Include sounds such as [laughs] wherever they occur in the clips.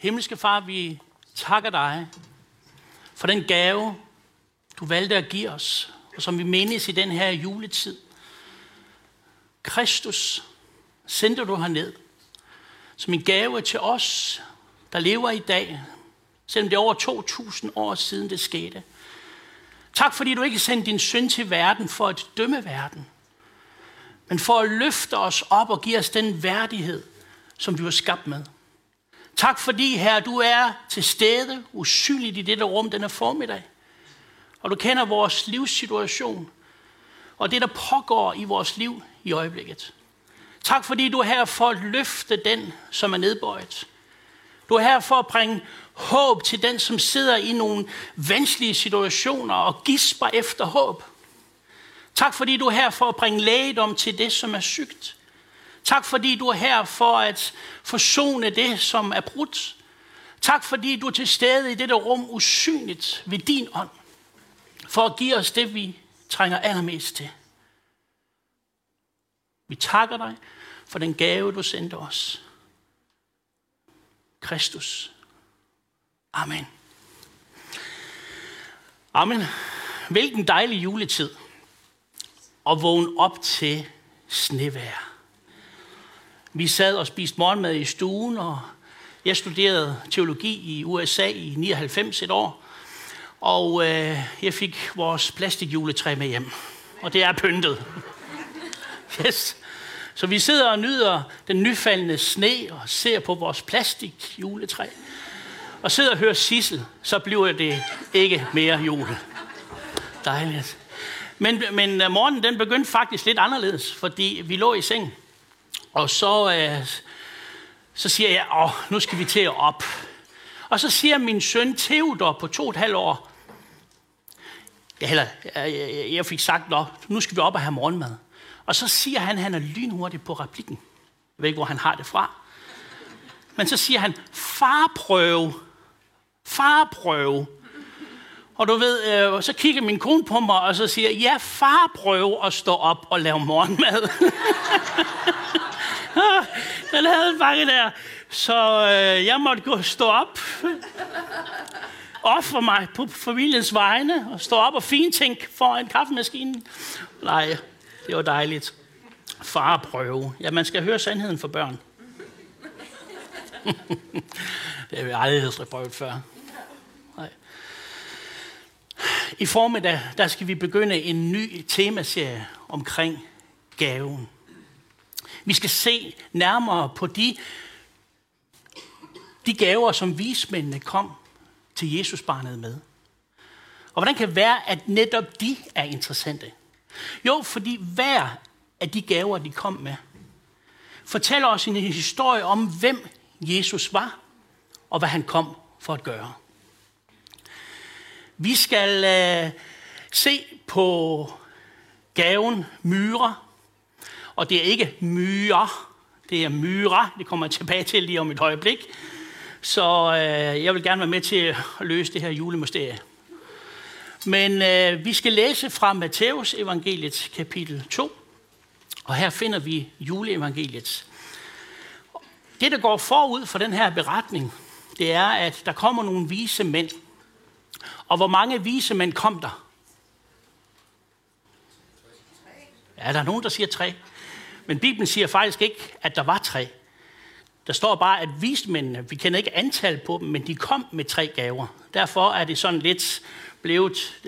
Himmelske Far, vi takker dig for den gave, du valgte at give os, og som vi mindes i den her juletid. Kristus sendte du herned som en gave til os, der lever i dag, selvom det er over 2.000 år siden det skete. Tak fordi du ikke sendte din søn til verden for at dømme verden, men for at løfte os op og give os den værdighed, som vi var skabt med. Tak fordi, her du er til stede, usynligt i dette rum denne formiddag. Og du kender vores livssituation, og det, der pågår i vores liv i øjeblikket. Tak fordi du er her for at løfte den, som er nedbøjet. Du er her for at bringe håb til den, som sidder i nogle vanskelige situationer og gisper efter håb. Tak fordi du er her for at bringe lægedom til det, som er sygt. Tak fordi du er her for at forsone det, som er brudt. Tak fordi du er til stede i dette rum usynligt ved din ånd. For at give os det, vi trænger allermest til. Vi takker dig for den gave, du sendte os. Kristus. Amen. Amen. Hvilken dejlig juletid. Og vågne op til snevejr. Vi sad og spiste morgenmad i stuen, og jeg studerede teologi i USA i 99 et år. Og øh, jeg fik vores plastikjuletræ med hjem. Og det er pyntet. [laughs] Yes. Så vi sidder og nyder den nyfaldende sne og ser på vores plastikjuletræ. Og sidder og hører Sissel, så bliver det ikke mere jule. Dejligt. Men, men øh, morgenen den begyndte faktisk lidt anderledes, fordi vi lå i seng. Og så, øh, så siger jeg, åh, nu skal vi til at op. Og så siger min søn Theodor på to og et halvt år, jeg, heller, jeg, jeg, fik sagt, nu skal vi op og have morgenmad. Og så siger han, at han er lynhurtig på replikken. Jeg ved ikke, hvor han har det fra. Men så siger han, farprøve. Farprøve. Og du ved, øh, så kigger min kone på mig, og så siger ja, far prøv at stå op og lave morgenmad. [laughs] [laughs] Den havde fanget der. Så øh, jeg måtte gå stå op. ofre mig på familiens vegne og stå op og fintænke foran kaffemaskinen. Nej, det var dejligt. Farprøve. Ja, man skal høre sandheden for børn. [laughs] det har vi aldrig prøvet før. Nej. I formiddag, der skal vi begynde en ny temaserie omkring gaven. Vi skal se nærmere på de, de gaver, som vismændene kom til Jesus barnet med. Og hvordan kan det være, at netop de er interessante? Jo, fordi hver af de gaver, de kom med, fortæller os en historie om, hvem Jesus var, og hvad han kom for at gøre. Vi skal øh, se på gaven myrer, og det er ikke myrer, det er myrer, det kommer jeg tilbage til lige om et øjeblik. Så øh, jeg vil gerne være med til at løse det her julemysterie. Men øh, vi skal læse fra Matthæus evangeliets kapitel 2, og her finder vi juleevangeliet. Det, der går forud for den her beretning, det er, at der kommer nogle vise mænd. Og hvor mange vise mænd kom der? Ja, der er nogen, der siger tre. Men Bibelen siger faktisk ikke, at der var tre. Der står bare, at vismændene, vi kender ikke antal på dem, men de kom med tre gaver. Derfor er det sådan lidt blevet,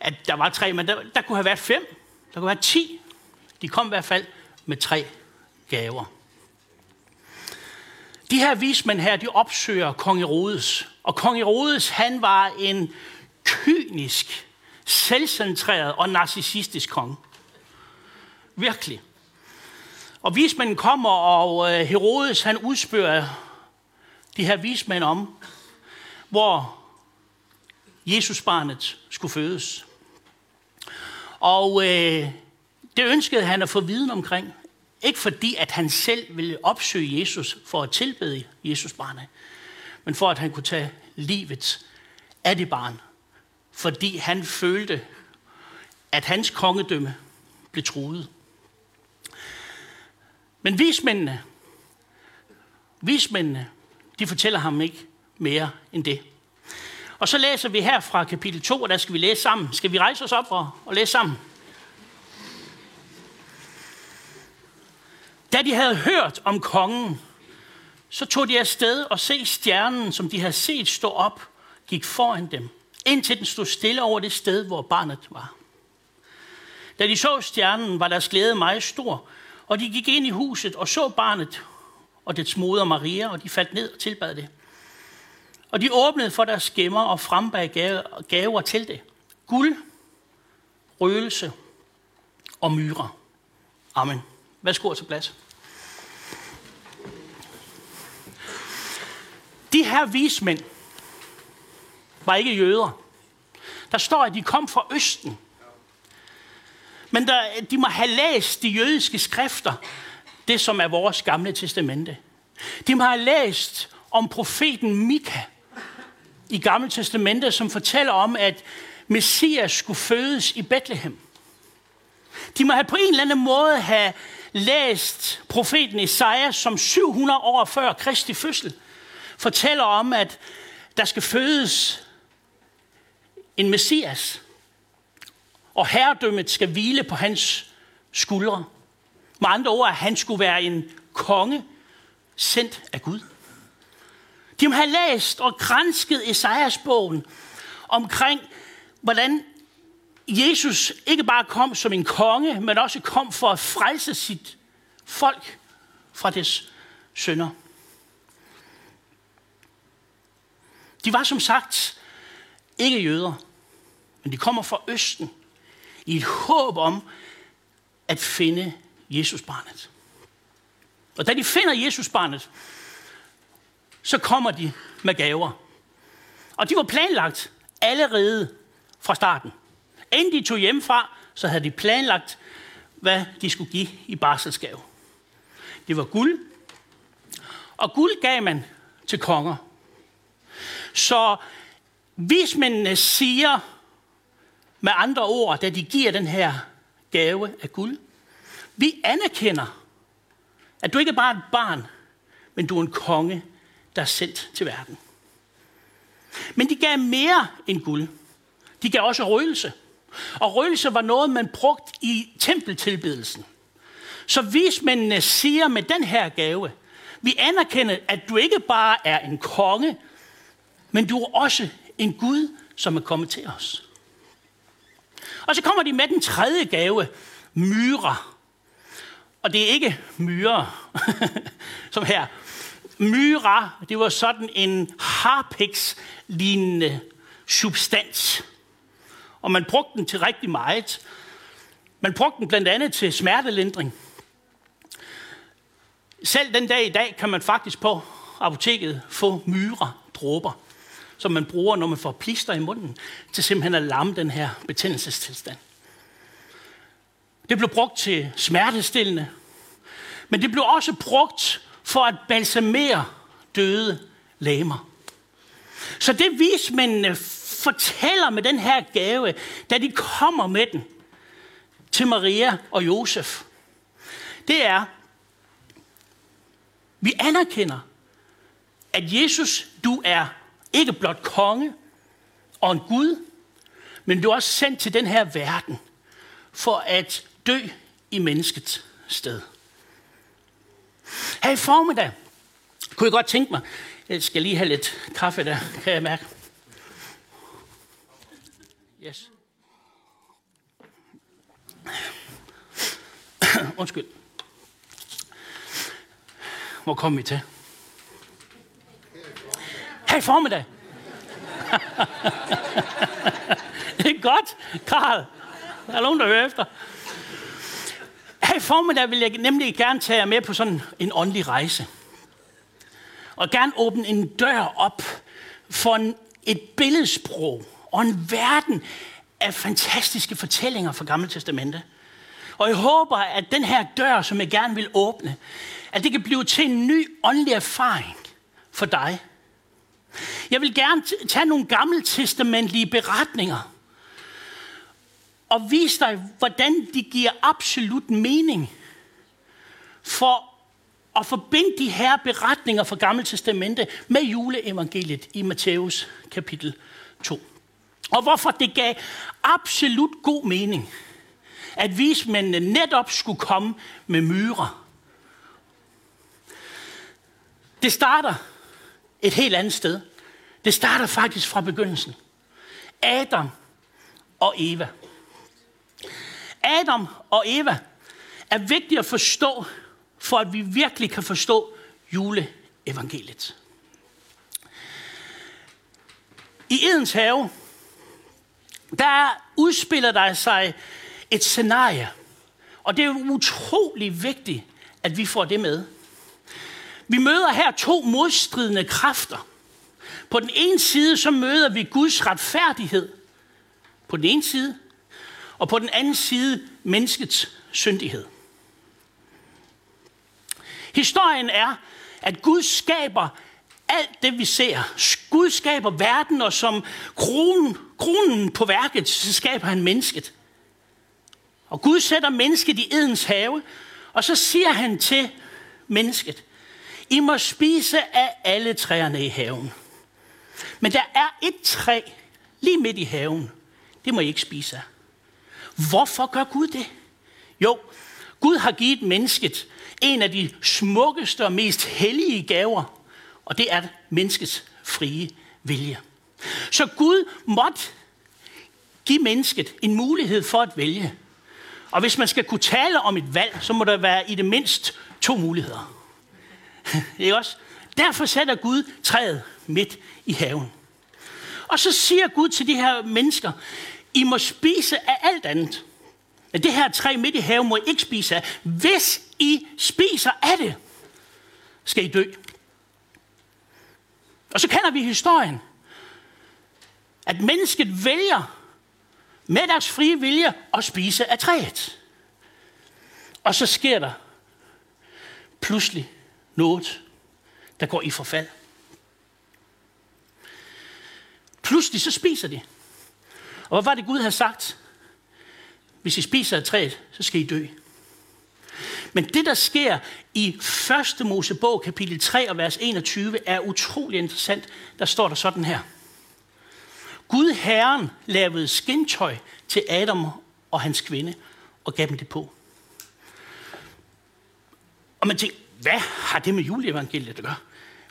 at der var tre, men der, der kunne have været fem, der kunne være ti. De kom i hvert fald med tre gaver. De her vismænd her, de opsøger kong Herodes. Og kong Herodes, han var en kynisk, selvcentreret og narcissistisk konge. Virkelig. Og vismanden kommer, og øh, Herodes, han udspørger de her vismænd om, hvor Jesus barnet skulle fødes. Og øh, det ønskede han at få viden omkring. Ikke fordi, at han selv ville opsøge Jesus for at tilbede Jesus barnet, men for at han kunne tage livet af det barn. Fordi han følte, at hans kongedømme blev truet. Men vismændene, vismændene, de fortæller ham ikke mere end det. Og så læser vi her fra kapitel 2, og der skal vi læse sammen. Skal vi rejse os op og, og læse sammen? Da de havde hørt om kongen, så tog de afsted og se stjernen, som de havde set stå op, gik foran dem, indtil den stod stille over det sted, hvor barnet var. Da de så stjernen, var deres glæde meget stor, og de gik ind i huset og så barnet og dets moder Maria, og de faldt ned og tilbad det. Og de åbnede for deres gemmer og frembag gaver til det. Guld, røgelse og myrer. Amen. Værsgo til plads. De her vismænd var ikke jøder. Der står, at de kom fra Østen. Men der, de må have læst de jødiske skrifter, det som er vores gamle testamente. De må have læst om profeten Mika i gamle testamente, som fortæller om, at Messias skulle fødes i Bethlehem. De må have på en eller anden måde have læst profeten Isaiah, som 700 år før Kristi fødsel, fortæller om, at der skal fødes en Messias, og herredømmet skal hvile på hans skuldre. Med andre ord, at han skulle være en konge, sendt af Gud. De har læst og grænsket Esajas bogen omkring, hvordan Jesus ikke bare kom som en konge, men også kom for at frelse sit folk fra dets sønder. De var som sagt ikke jøder, men de kommer fra Østen i et håb om at finde Jesusbarnet. Og da de finder Jesusbarnet, så kommer de med gaver. Og de var planlagt allerede fra starten. Inden de tog hjemmefra, så havde de planlagt, hvad de skulle give i barselsgave. Det var guld, og guld gav man til konger. Så vismændene øh, siger med andre ord, da de giver den her gave af guld, vi anerkender, at du ikke bare er et barn, men du er en konge, der er sendt til verden. Men de gav mere end guld. De gav også røgelse. Og røgelse var noget, man brugte i tempeltilbedelsen. Så vismændene siger med den her gave, vi anerkender, at du ikke bare er en konge, men du er også en Gud, som er kommet til os. Og så kommer de med den tredje gave, myrer. Og det er ikke myrer, [laughs] som her. Myra, det var sådan en harpiks-lignende substans. Og man brugte den til rigtig meget. Man brugte den blandt andet til smertelindring. Selv den dag i dag kan man faktisk på apoteket få myre dråber som man bruger, når man får plister i munden, til simpelthen at lamme den her betændelsestilstand. Det blev brugt til smertestillende, men det blev også brugt for at balsamere døde læmer. Så det vismændene fortæller med den her gave, da de kommer med den til Maria og Josef, det er, vi anerkender, at Jesus, du er ikke blot konge og en Gud, men du er også sendt til den her verden for at dø i menneskets sted. Her i formiddag kunne jeg godt tænke mig, jeg skal lige have lidt kaffe der, kan jeg mærke. Yes. [coughs] Undskyld. Hvor kom vi til? Her i formiddag. det er godt, Karl. Der er nogen, der hører efter. Her i formiddag vil jeg nemlig gerne tage jer med på sådan en åndelig rejse. Og gerne åbne en dør op for en, et billedsprog og en verden af fantastiske fortællinger fra Gamle Testamente. Og jeg håber, at den her dør, som jeg gerne vil åbne, at det kan blive til en ny åndelig erfaring for dig. Jeg vil gerne tage nogle gammeltestamentlige beretninger og vise dig, hvordan de giver absolut mening for at forbinde de her beretninger fra Gamle Testamente med juleevangeliet i Matthæus kapitel 2. Og hvorfor det gav absolut god mening, at vismændene netop skulle komme med myrer. Det starter et helt andet sted. Det starter faktisk fra begyndelsen. Adam og Eva. Adam og Eva er vigtigt at forstå, for at vi virkelig kan forstå juleevangeliet. I Edens have, der udspiller der sig et scenarie, og det er utrolig vigtigt, at vi får det med. Vi møder her to modstridende kræfter. På den ene side, så møder vi Guds retfærdighed. På den ene side. Og på den anden side, menneskets syndighed. Historien er, at Gud skaber alt det, vi ser. Gud skaber verden, og som kronen, kronen på værket, så skaber han mennesket. Og Gud sætter mennesket i Edens have, og så siger han til mennesket, i må spise af alle træerne i haven. Men der er et træ lige midt i haven. Det må I ikke spise af. Hvorfor gør Gud det? Jo, Gud har givet mennesket en af de smukkeste og mest hellige gaver, og det er menneskets frie vilje. Så Gud måtte give mennesket en mulighed for at vælge. Og hvis man skal kunne tale om et valg, så må der være i det mindst to muligheder. [laughs] Ikke også? Derfor sætter Gud træet midt i haven. Og så siger Gud til de her mennesker, I må spise af alt andet. Men det her træ midt i haven må I ikke spise af. Hvis I spiser af det, skal I dø. Og så kender vi historien. At mennesket vælger med deres frie vilje at spise af træet. Og så sker der pludselig noget, der går i forfald. Pludselig så spiser de. Og hvad var det Gud havde sagt? Hvis I spiser af træet, så skal I dø. Men det, der sker i 1. Mosebog, kapitel 3 og vers 21, er utrolig interessant. Der står der sådan her. Gud Herren lavede skintøj til Adam og hans kvinde og gav dem det på. Og man tænker, hvad har det med juleevangeliet at gøre?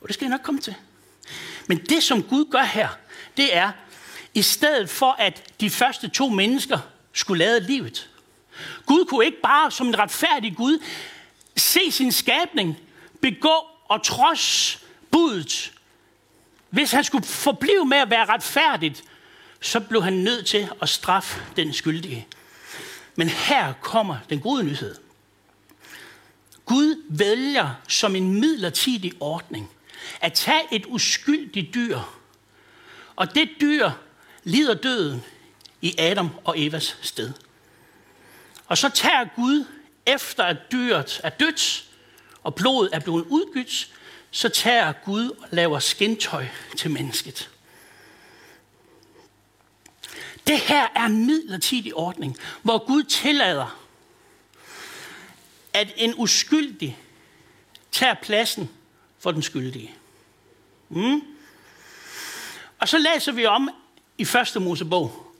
Og det skal jeg nok komme til. Men det, som Gud gør her, det er, i stedet for at de første to mennesker skulle lade livet. Gud kunne ikke bare som en retfærdig Gud se sin skabning begå og trods budet. Hvis han skulle forblive med at være retfærdigt, så blev han nødt til at straffe den skyldige. Men her kommer den gode nyhed. Gud vælger som en midlertidig ordning at tage et uskyldigt dyr, og det dyr lider døden i Adam og Evas sted. Og så tager Gud, efter at dyret er dødt, og blodet er blevet udgydt, så tager Gud og laver skintøj til mennesket. Det her er en midlertidig ordning, hvor Gud tillader, at en uskyldig tager pladsen for den skyldige. Mm. Og så læser vi om i første Mosebog,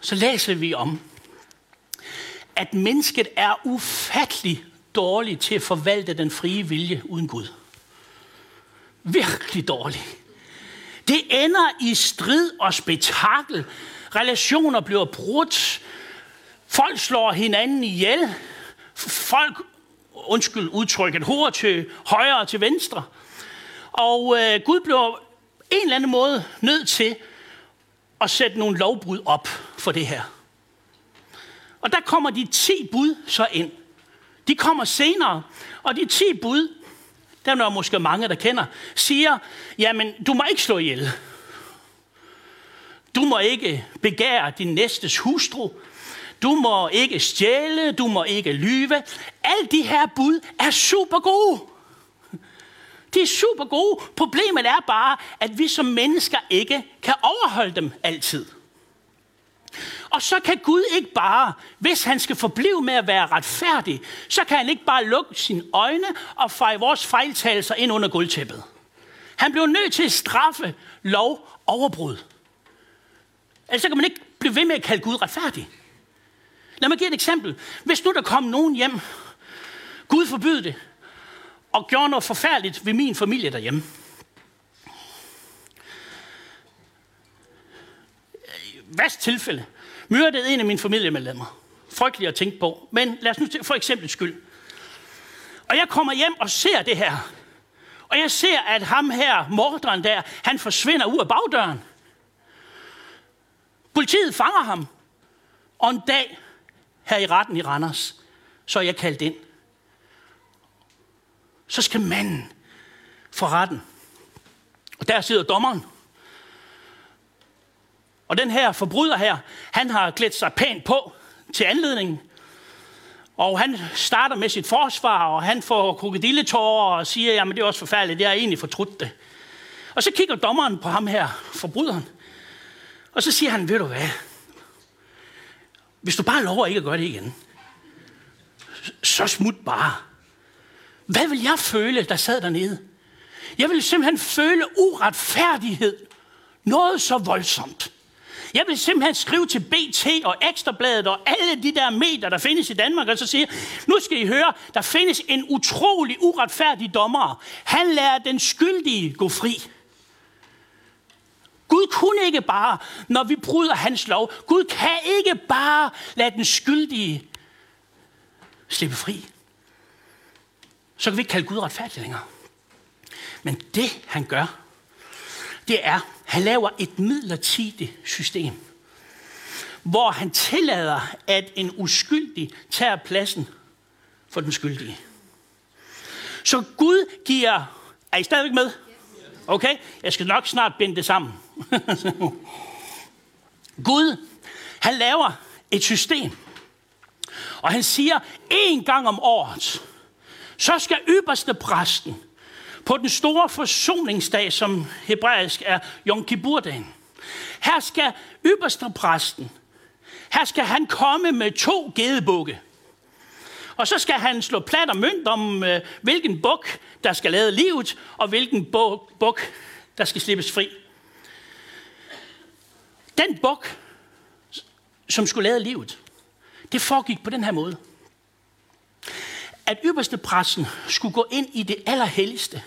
så læser vi om, at mennesket er ufattelig dårligt til at forvalte den frie vilje uden Gud. Virkelig dårligt. Det ender i strid og spektakel. Relationer bliver brudt. Folk slår hinanden ihjel. Folk, undskyld udtrykket, hover til højre og til venstre. Og øh, Gud bliver en eller anden måde nødt til at sætte nogle lovbrud op for det her. Og der kommer de 10 bud så ind. De kommer senere, og de 10 bud, der er der måske mange, der kender, siger, jamen, du må ikke slå ihjel. Du må ikke begære din næstes hustru. Du må ikke stjæle, du må ikke lyve. Alle de her bud er super gode. De er super gode. Problemet er bare, at vi som mennesker ikke kan overholde dem altid. Og så kan Gud ikke bare, hvis han skal forblive med at være retfærdig, så kan han ikke bare lukke sine øjne og feje vores fejltagelser ind under guldtæppet. Han blev nødt til at straffe lov overbrud. Altså kan man ikke blive ved med at kalde Gud retfærdig. Lad mig give et eksempel. Hvis nu der kom nogen hjem, Gud forbyde det, og gjorde noget forfærdeligt ved min familie derhjemme. Værst tilfælde. Myrdede en af mine familiemedlemmer. Frygteligt at tænke på. Men lad os nu for eksempel skyld. Og jeg kommer hjem og ser det her. Og jeg ser, at ham her, morderen der, han forsvinder ud af bagdøren. Politiet fanger ham. Og en dag her i retten i Randers, så er jeg kaldt ind. Så skal manden for retten. Og der sidder dommeren. Og den her forbryder her, han har klædt sig pænt på til anledningen. Og han starter med sit forsvar, og han får krokodilletårer og siger, jamen det er også forfærdeligt, det har egentlig fortrudt det. Og så kigger dommeren på ham her, forbryderen, og så siger han, ved du hvad, hvis du bare lover ikke at gøre det igen, så smut bare. Hvad vil jeg føle, der sad dernede? Jeg vil simpelthen føle uretfærdighed. Noget så voldsomt. Jeg vil simpelthen skrive til BT og Ekstrabladet og alle de der medier, der findes i Danmark, og så sige, nu skal I høre, der findes en utrolig uretfærdig dommer. Han lader den skyldige gå fri. Gud kunne ikke bare, når vi bryder hans lov, Gud kan ikke bare lade den skyldige slippe fri. Så kan vi ikke kalde Gud retfærdig længere. Men det han gør, det er, han laver et midlertidigt system, hvor han tillader, at en uskyldig tager pladsen for den skyldige. Så Gud giver... Er I stadigvæk med? Okay? Jeg skal nok snart binde det sammen. [laughs] Gud, han laver et system. Og han siger, en gang om året, så skal ypperste præsten på den store forsoningsdag, som hebraisk er Yom Kippur-dagen. Her skal ypperste præsten, her skal han komme med to gedebukke. Og så skal han slå plat og mønt om, øh, hvilken buk, der skal lade livet, og hvilken buk, der skal slippes fri. Den buk, som skulle lade livet, det foregik på den her måde. At ypperste præsten skulle gå ind i det allerhelligste.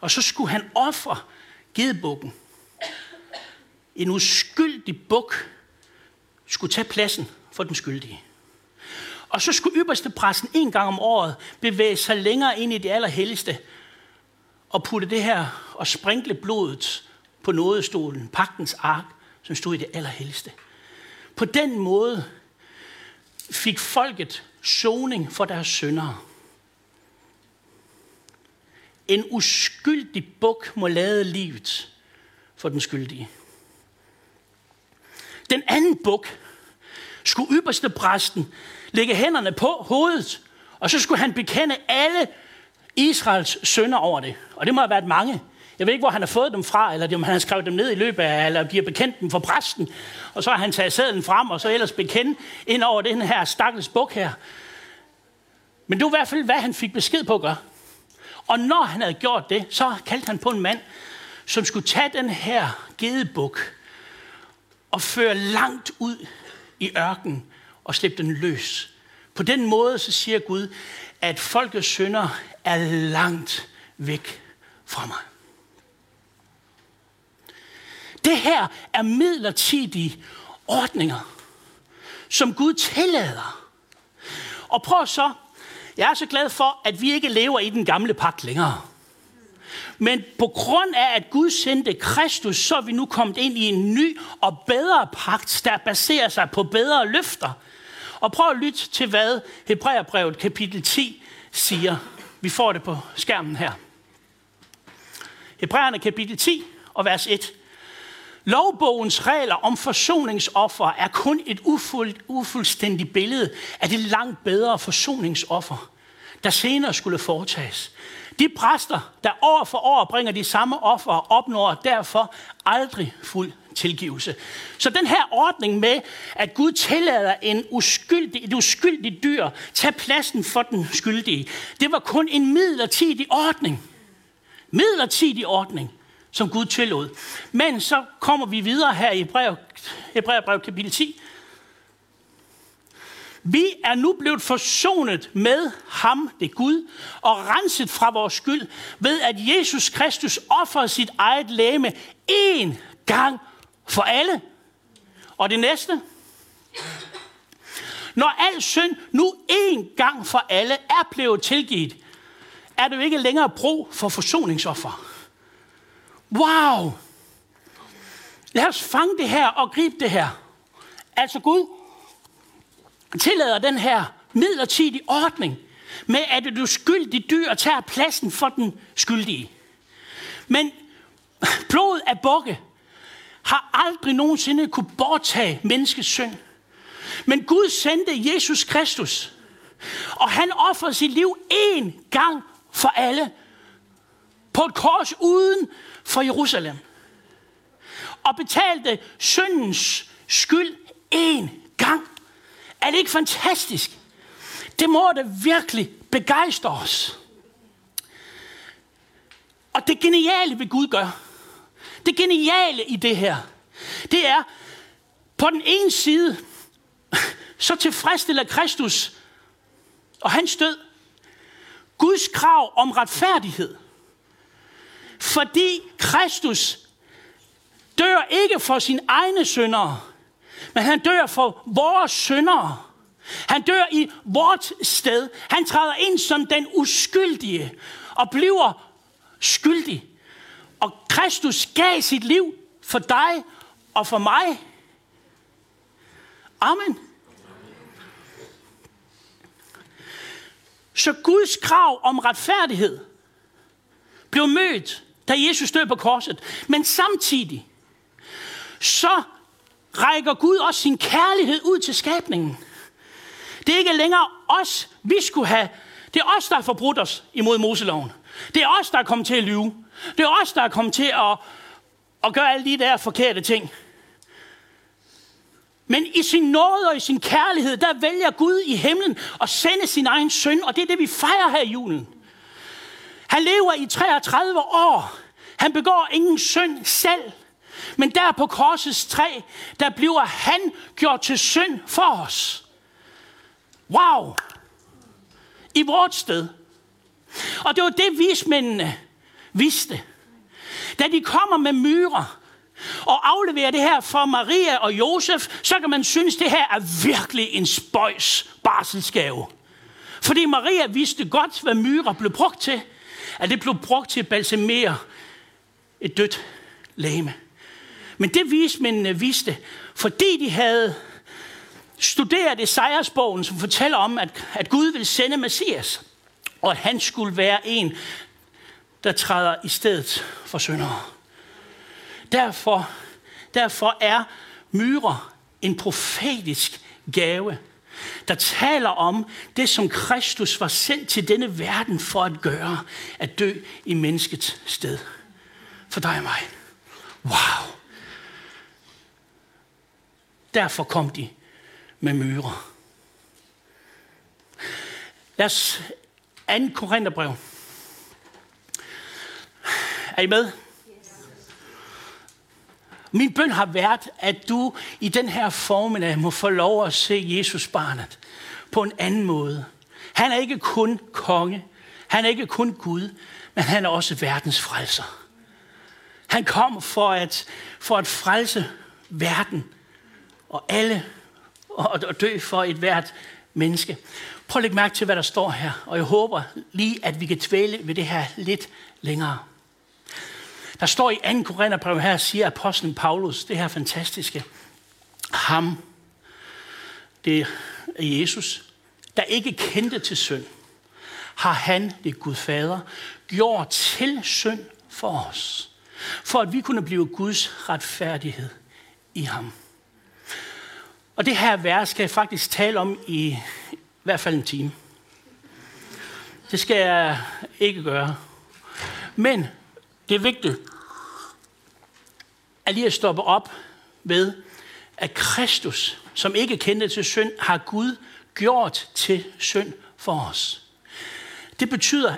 Og så skulle han ofre gedebukken. En uskyldig buk skulle tage pladsen for den skyldige. Og så skulle ypperste præsten en gang om året bevæge sig længere ind i det allerhelligste og putte det her og sprinkle blodet på nådestolen, pagtens ark, som stod i det allerhelligste. På den måde fik folket soning for deres syndere. En uskyldig buk må lade livet for den skyldige. Den anden buk skulle ypperste præsten lægge hænderne på hovedet, og så skulle han bekende alle Israels sønder over det. Og det må have været mange. Jeg ved ikke, hvor han har fået dem fra, eller om han har skrevet dem ned i løbet af, eller de har bekendt dem for præsten. Og så har han taget sædlen frem, og så ellers bekendt ind over den her stakkels buk her. Men det var i hvert fald, hvad han fik besked på at gøre. Og når han havde gjort det, så kaldte han på en mand, som skulle tage den her gedebuk og føre langt ud i ørkenen og slippe den løs. På den måde så siger Gud, at folkets synder er langt væk fra mig. Det her er midlertidige ordninger, som Gud tillader. Og prøv så, jeg er så glad for, at vi ikke lever i den gamle pagt længere. Men på grund af, at Gud sendte Kristus, så er vi nu kommet ind i en ny og bedre pagt, der baserer sig på bedre løfter. Og prøv at lytte til, hvad Hebræerbrevet kapitel 10 siger. Vi får det på skærmen her. Hebræerne kapitel 10 og vers 1. Lovbogens regler om forsoningsoffer er kun et ufuld, ufuldstændigt billede af det langt bedre forsoningsoffer, der senere skulle foretages. De præster, der år for år bringer de samme offer, opnår derfor aldrig fuld tilgivelse. Så den her ordning med, at Gud tillader en uskyldig, et uskyldigt dyr tage pladsen for den skyldige, det var kun en midlertidig ordning. Midlertidig ordning, som Gud tillod. Men så kommer vi videre her i brev, Hebræerbrev kapitel 10, vi er nu blevet forsonet med ham, det Gud, og renset fra vores skyld, ved at Jesus Kristus offrede sit eget læme én gang for alle. Og det næste. Når al synd nu én gang for alle er blevet tilgivet, er det jo ikke længere brug for forsoningsoffer. Wow! Lad os fange det her og gribe det her. Altså Gud tillader den her midlertidige ordning med, at du skyldig dyr tager pladsen for den skyldige. Men blod af bukke har aldrig nogensinde kunne bortage menneskets synd. Men Gud sendte Jesus Kristus, og han offrede sit liv én gang for alle på et kors uden for Jerusalem. Og betalte syndens skyld én gang er det ikke fantastisk? Det må da virkelig begejstre os. Og det geniale ved Gud gør, det geniale i det her, det er, på den ene side, så tilfredsstiller Kristus og hans død Guds krav om retfærdighed. Fordi Kristus dør ikke for sine egne syndere, men han dør for vores syndere. Han dør i vort sted. Han træder ind som den uskyldige og bliver skyldig. Og Kristus gav sit liv for dig og for mig. Amen. Så Guds krav om retfærdighed blev mødt, da Jesus døde på korset. Men samtidig, så rækker Gud også sin kærlighed ud til skabningen. Det er ikke længere os, vi skulle have. Det er os, der har forbrudt os imod Moseloven. Det er os, der er kommet til at lyve. Det er os, der er kommet til at, at gøre alle de der forkerte ting. Men i sin nåde og i sin kærlighed, der vælger Gud i himlen at sende sin egen søn, og det er det, vi fejrer her i julen. Han lever i 33 år. Han begår ingen synd selv. Men der på korsets træ, der bliver han gjort til synd for os. Wow! I vort sted. Og det var det, vismændene vidste. Da de kommer med myrer og afleverer det her for Maria og Josef, så kan man synes, det her er virkelig en spøjs barselsgave. Fordi Maria vidste godt, hvad myrer blev brugt til. At det blev brugt til at balsamere et dødt læme. Men det vismændene vidste, fordi de havde studeret i sejrsbogen, som fortæller om, at, at Gud vil sende Messias, og at han skulle være en, der træder i stedet for syndere. Derfor, derfor er myrer en profetisk gave, der taler om det, som Kristus var sendt til denne verden for at gøre, at dø i menneskets sted. For dig og mig. Wow. Derfor kom de med myrer. Lad os 2. Korintherbrev. Er I med? Min bøn har været, at du i den her formiddag må få lov at se Jesus barnet på en anden måde. Han er ikke kun konge, han er ikke kun Gud, men han er også verdens frelser. Han kom for at, for at frelse verden og alle og dø for et hvert menneske. Prøv at lægge mærke til, hvad der står her, og jeg håber lige, at vi kan tvæle ved det her lidt længere. Der står i 2. Korintherbrev her, siger apostlen Paulus, det her fantastiske. Ham, det er Jesus, der ikke kendte til synd, har han, det Gud Fader, gjort til synd for os, for at vi kunne blive Guds retfærdighed i ham. Og det her vers skal jeg faktisk tale om i, i hvert fald en time. Det skal jeg ikke gøre. Men det er vigtigt. er lige at stoppe op ved, at Kristus, som ikke kendte til synd, har Gud gjort til synd for os. Det betyder,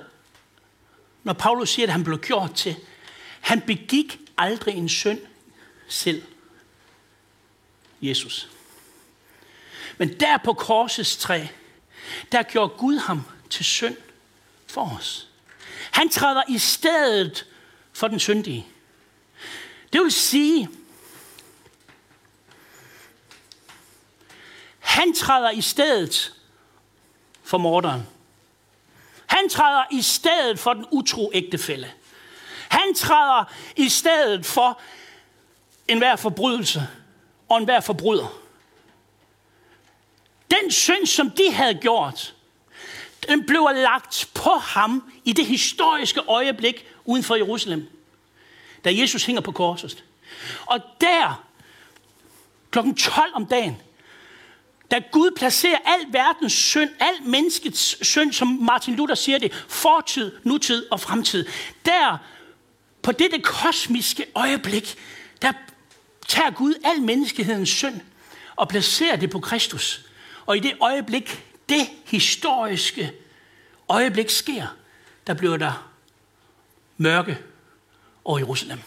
når Paulus siger, at han blev gjort til, han begik aldrig en synd selv. Jesus. Men der på korsets træ, der gjorde Gud ham til synd for os. Han træder i stedet for den syndige. Det vil sige, han træder i stedet for morderen. Han træder i stedet for den utro ægtefælle. Han træder i stedet for enhver forbrydelse og enhver forbryder. Den synd, som de havde gjort, den blev lagt på ham i det historiske øjeblik uden for Jerusalem, da Jesus hænger på korset. Og der, klokken 12 om dagen, da Gud placerer al verdens synd, al menneskets synd, som Martin Luther siger det, fortid, nutid og fremtid, der på dette kosmiske øjeblik, der tager Gud al menneskehedens synd og placerer det på Kristus. Og i det øjeblik, det historiske øjeblik sker, der bliver der mørke over Jerusalem.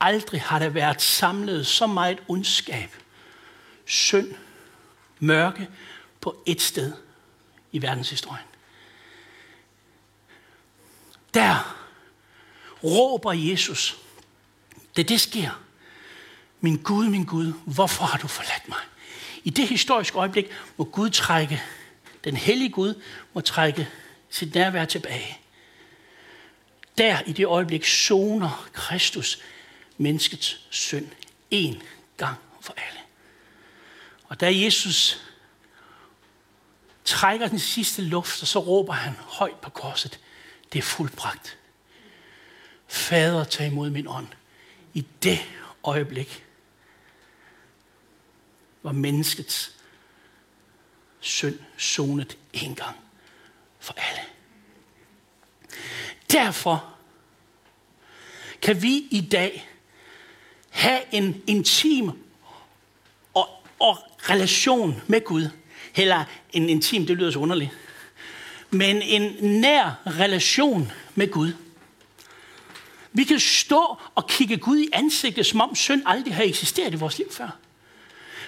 Aldrig har der været samlet så meget ondskab, synd, mørke på et sted i verdenshistorien. Der råber Jesus, da det sker. Min Gud, min Gud, hvorfor har du forladt mig? I det historiske øjeblik må Gud trække, den hellige Gud må trække sit nærvær tilbage. Der i det øjeblik soner Kristus menneskets synd en gang for alle. Og da Jesus trækker den sidste luft, og så råber han højt på korset, det er fuldbragt. Fader, tag imod min ånd. I det øjeblik var menneskets synd sonet en gang for alle. Derfor kan vi i dag have en intim og, og relation med Gud. Heller en intim, det lyder så underligt. Men en nær relation med Gud. Vi kan stå og kigge Gud i ansigtet, som om synd aldrig har eksisteret i vores liv før.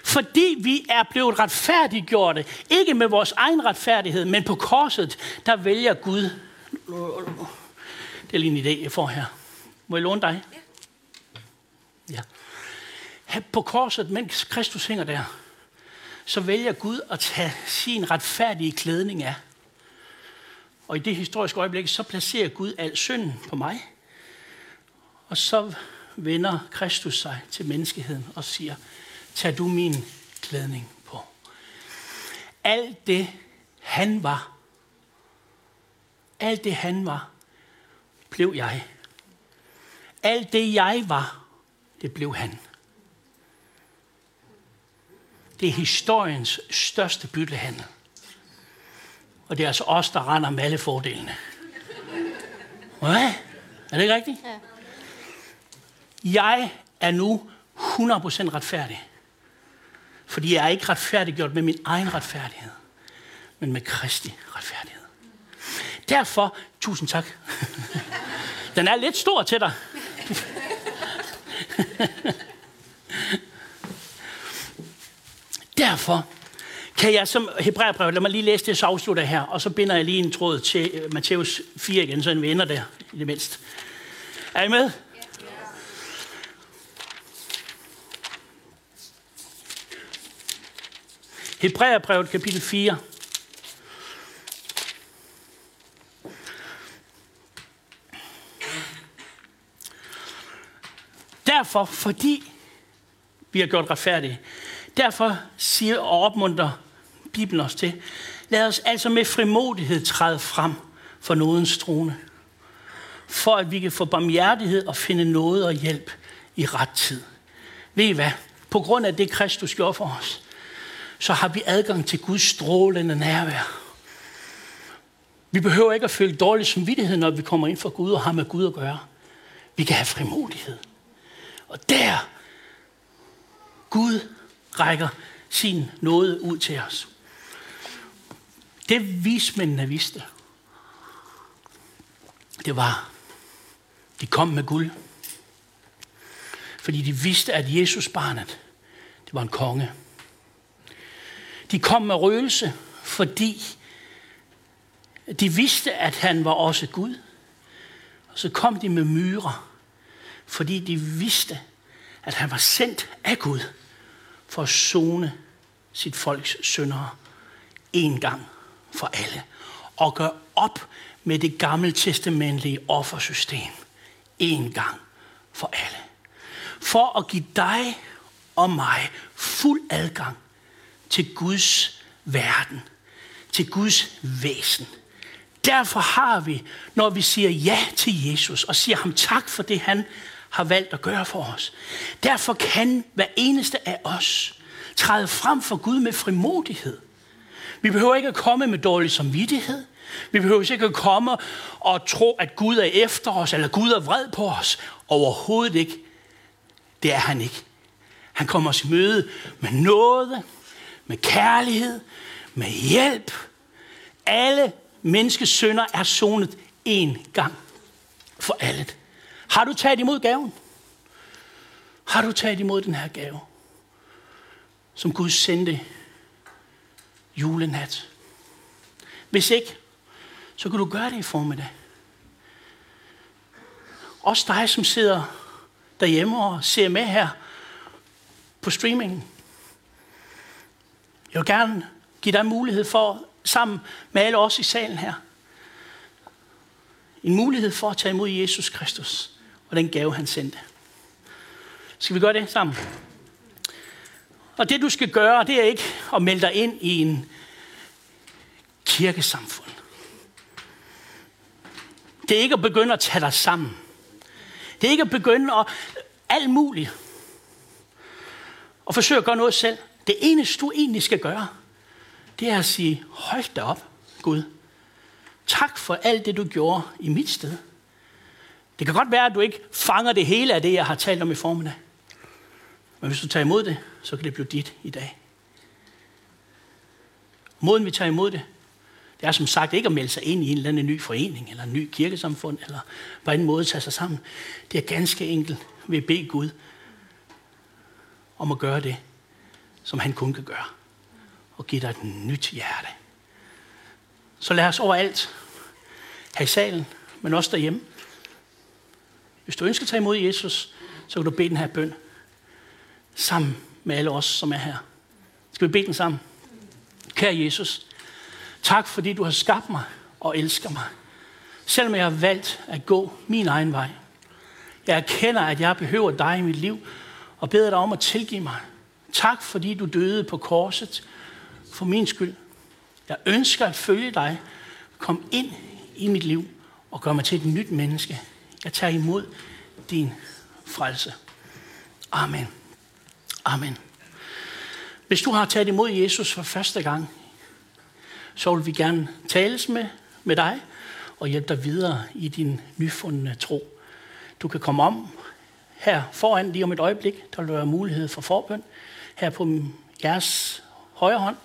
Fordi vi er blevet retfærdiggjorte, ikke med vores egen retfærdighed, men på korset, der vælger Gud. Det er lige en idé, jeg får her. Må jeg låne dig? Ja. På korset, mens Kristus hænger der, så vælger Gud at tage sin retfærdige klædning af. Og i det historiske øjeblik, så placerer Gud al synden på mig. Og så vender Kristus sig til menneskeheden og siger, tag du min klædning på. Alt det, han var, alt det, han var, blev jeg. Alt det, jeg var, det blev han. Det er historiens største byttehandel. Og det er altså os, der render med alle fordelene. Hvad? Er det ikke rigtigt? Ja. Jeg er nu 100% retfærdig. Fordi jeg er ikke retfærdiggjort med min egen retfærdighed, men med Kristi retfærdighed. Derfor, tusind tak. [laughs] Den er lidt stor til dig. [laughs] Derfor kan jeg som Hebræerbrev, lad mig lige læse det, så afslutter her, og så binder jeg lige en tråd til øh, Matthæus 4 igen, så vi ender der i det mindste. Er I med? Hebræerbrevet kapitel 4. Derfor, fordi vi har gjort retfærdige, derfor siger og opmunter Bibelen os til, lad os altså med frimodighed træde frem for nådens trone, for at vi kan få barmhjertighed og finde noget og hjælp i ret tid. Ved I hvad? På grund af det, Kristus gjorde for os, så har vi adgang til Guds strålende nærvær. Vi behøver ikke at føle dårlig samvittighed, når vi kommer ind for Gud og har med Gud at gøre. vi kan have frimodighed. Og der, Gud rækker sin nåde ud til os. Det vismændene vidste, det var, de kom med guld. Fordi de vidste, at Jesus barnet, det var en konge. De kom med røgelse, fordi de vidste, at han var også Gud. Og så kom de med myrer, fordi de vidste, at han var sendt af Gud for at zone sit folks syndere en gang for alle. Og gøre op med det gamle testamentlige offersystem en gang for alle. For at give dig og mig fuld adgang til Guds verden, til Guds væsen. Derfor har vi, når vi siger ja til Jesus og siger ham tak for det, han har valgt at gøre for os. Derfor kan hver eneste af os træde frem for Gud med frimodighed. Vi behøver ikke at komme med dårlig samvittighed. Vi behøver ikke at komme og tro, at Gud er efter os, eller Gud er vred på os. Overhovedet ikke. Det er han ikke. Han kommer os i møde med noget, med kærlighed, med hjælp. Alle menneskes sønder er sonet én gang for alle. Har du taget imod gaven? Har du taget imod den her gave, som Gud sendte julenat? Hvis ikke, så kan du gøre det i formiddag. Også dig, som sidder derhjemme og ser med her på streamingen. Jeg vil gerne give dig mulighed for, sammen med alle os i salen her, en mulighed for at tage imod Jesus Kristus og den gave, han sendte. Skal vi gøre det sammen? Og det, du skal gøre, det er ikke at melde dig ind i en kirkesamfund. Det er ikke at begynde at tage dig sammen. Det er ikke at begynde at alt muligt. Og forsøge at gøre noget selv. Det eneste, du egentlig skal gøre, det er at sige, hold da op, Gud. Tak for alt det, du gjorde i mit sted. Det kan godt være, at du ikke fanger det hele af det, jeg har talt om i formiddag. Men hvis du tager imod det, så kan det blive dit i dag. Måden vi tager imod det, det er som sagt ikke at melde sig ind i en eller anden ny forening, eller en ny kirkesamfund, eller på en måde tage sig sammen. Det er ganske enkelt ved at bede Gud om at gøre det, som han kun kan gøre. Og give dig et nyt hjerte. Så lad os overalt, her i salen, men også derhjemme, hvis du ønsker at tage imod Jesus, så kan du bede den her bøn sammen med alle os, som er her. Skal vi bede den sammen? Kære Jesus, tak fordi du har skabt mig og elsker mig. Selvom jeg har valgt at gå min egen vej. Jeg erkender, at jeg behøver dig i mit liv, og beder dig om at tilgive mig. Tak fordi du døde på korset for min skyld. Jeg ønsker at følge dig. Kom ind i mit liv og gør mig til et nyt menneske. Jeg tager imod din frelse. Amen. Amen. Hvis du har taget imod Jesus for første gang, så vil vi gerne tales med, med dig og hjælpe dig videre i din nyfundne tro. Du kan komme om her foran lige om et øjeblik. Der vil være mulighed for forbøn her på jeres højre hånd.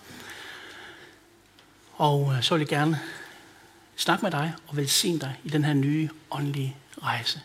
Og øh, så vil jeg gerne snakke med dig og velsigne dig i den her nye åndelige rejse.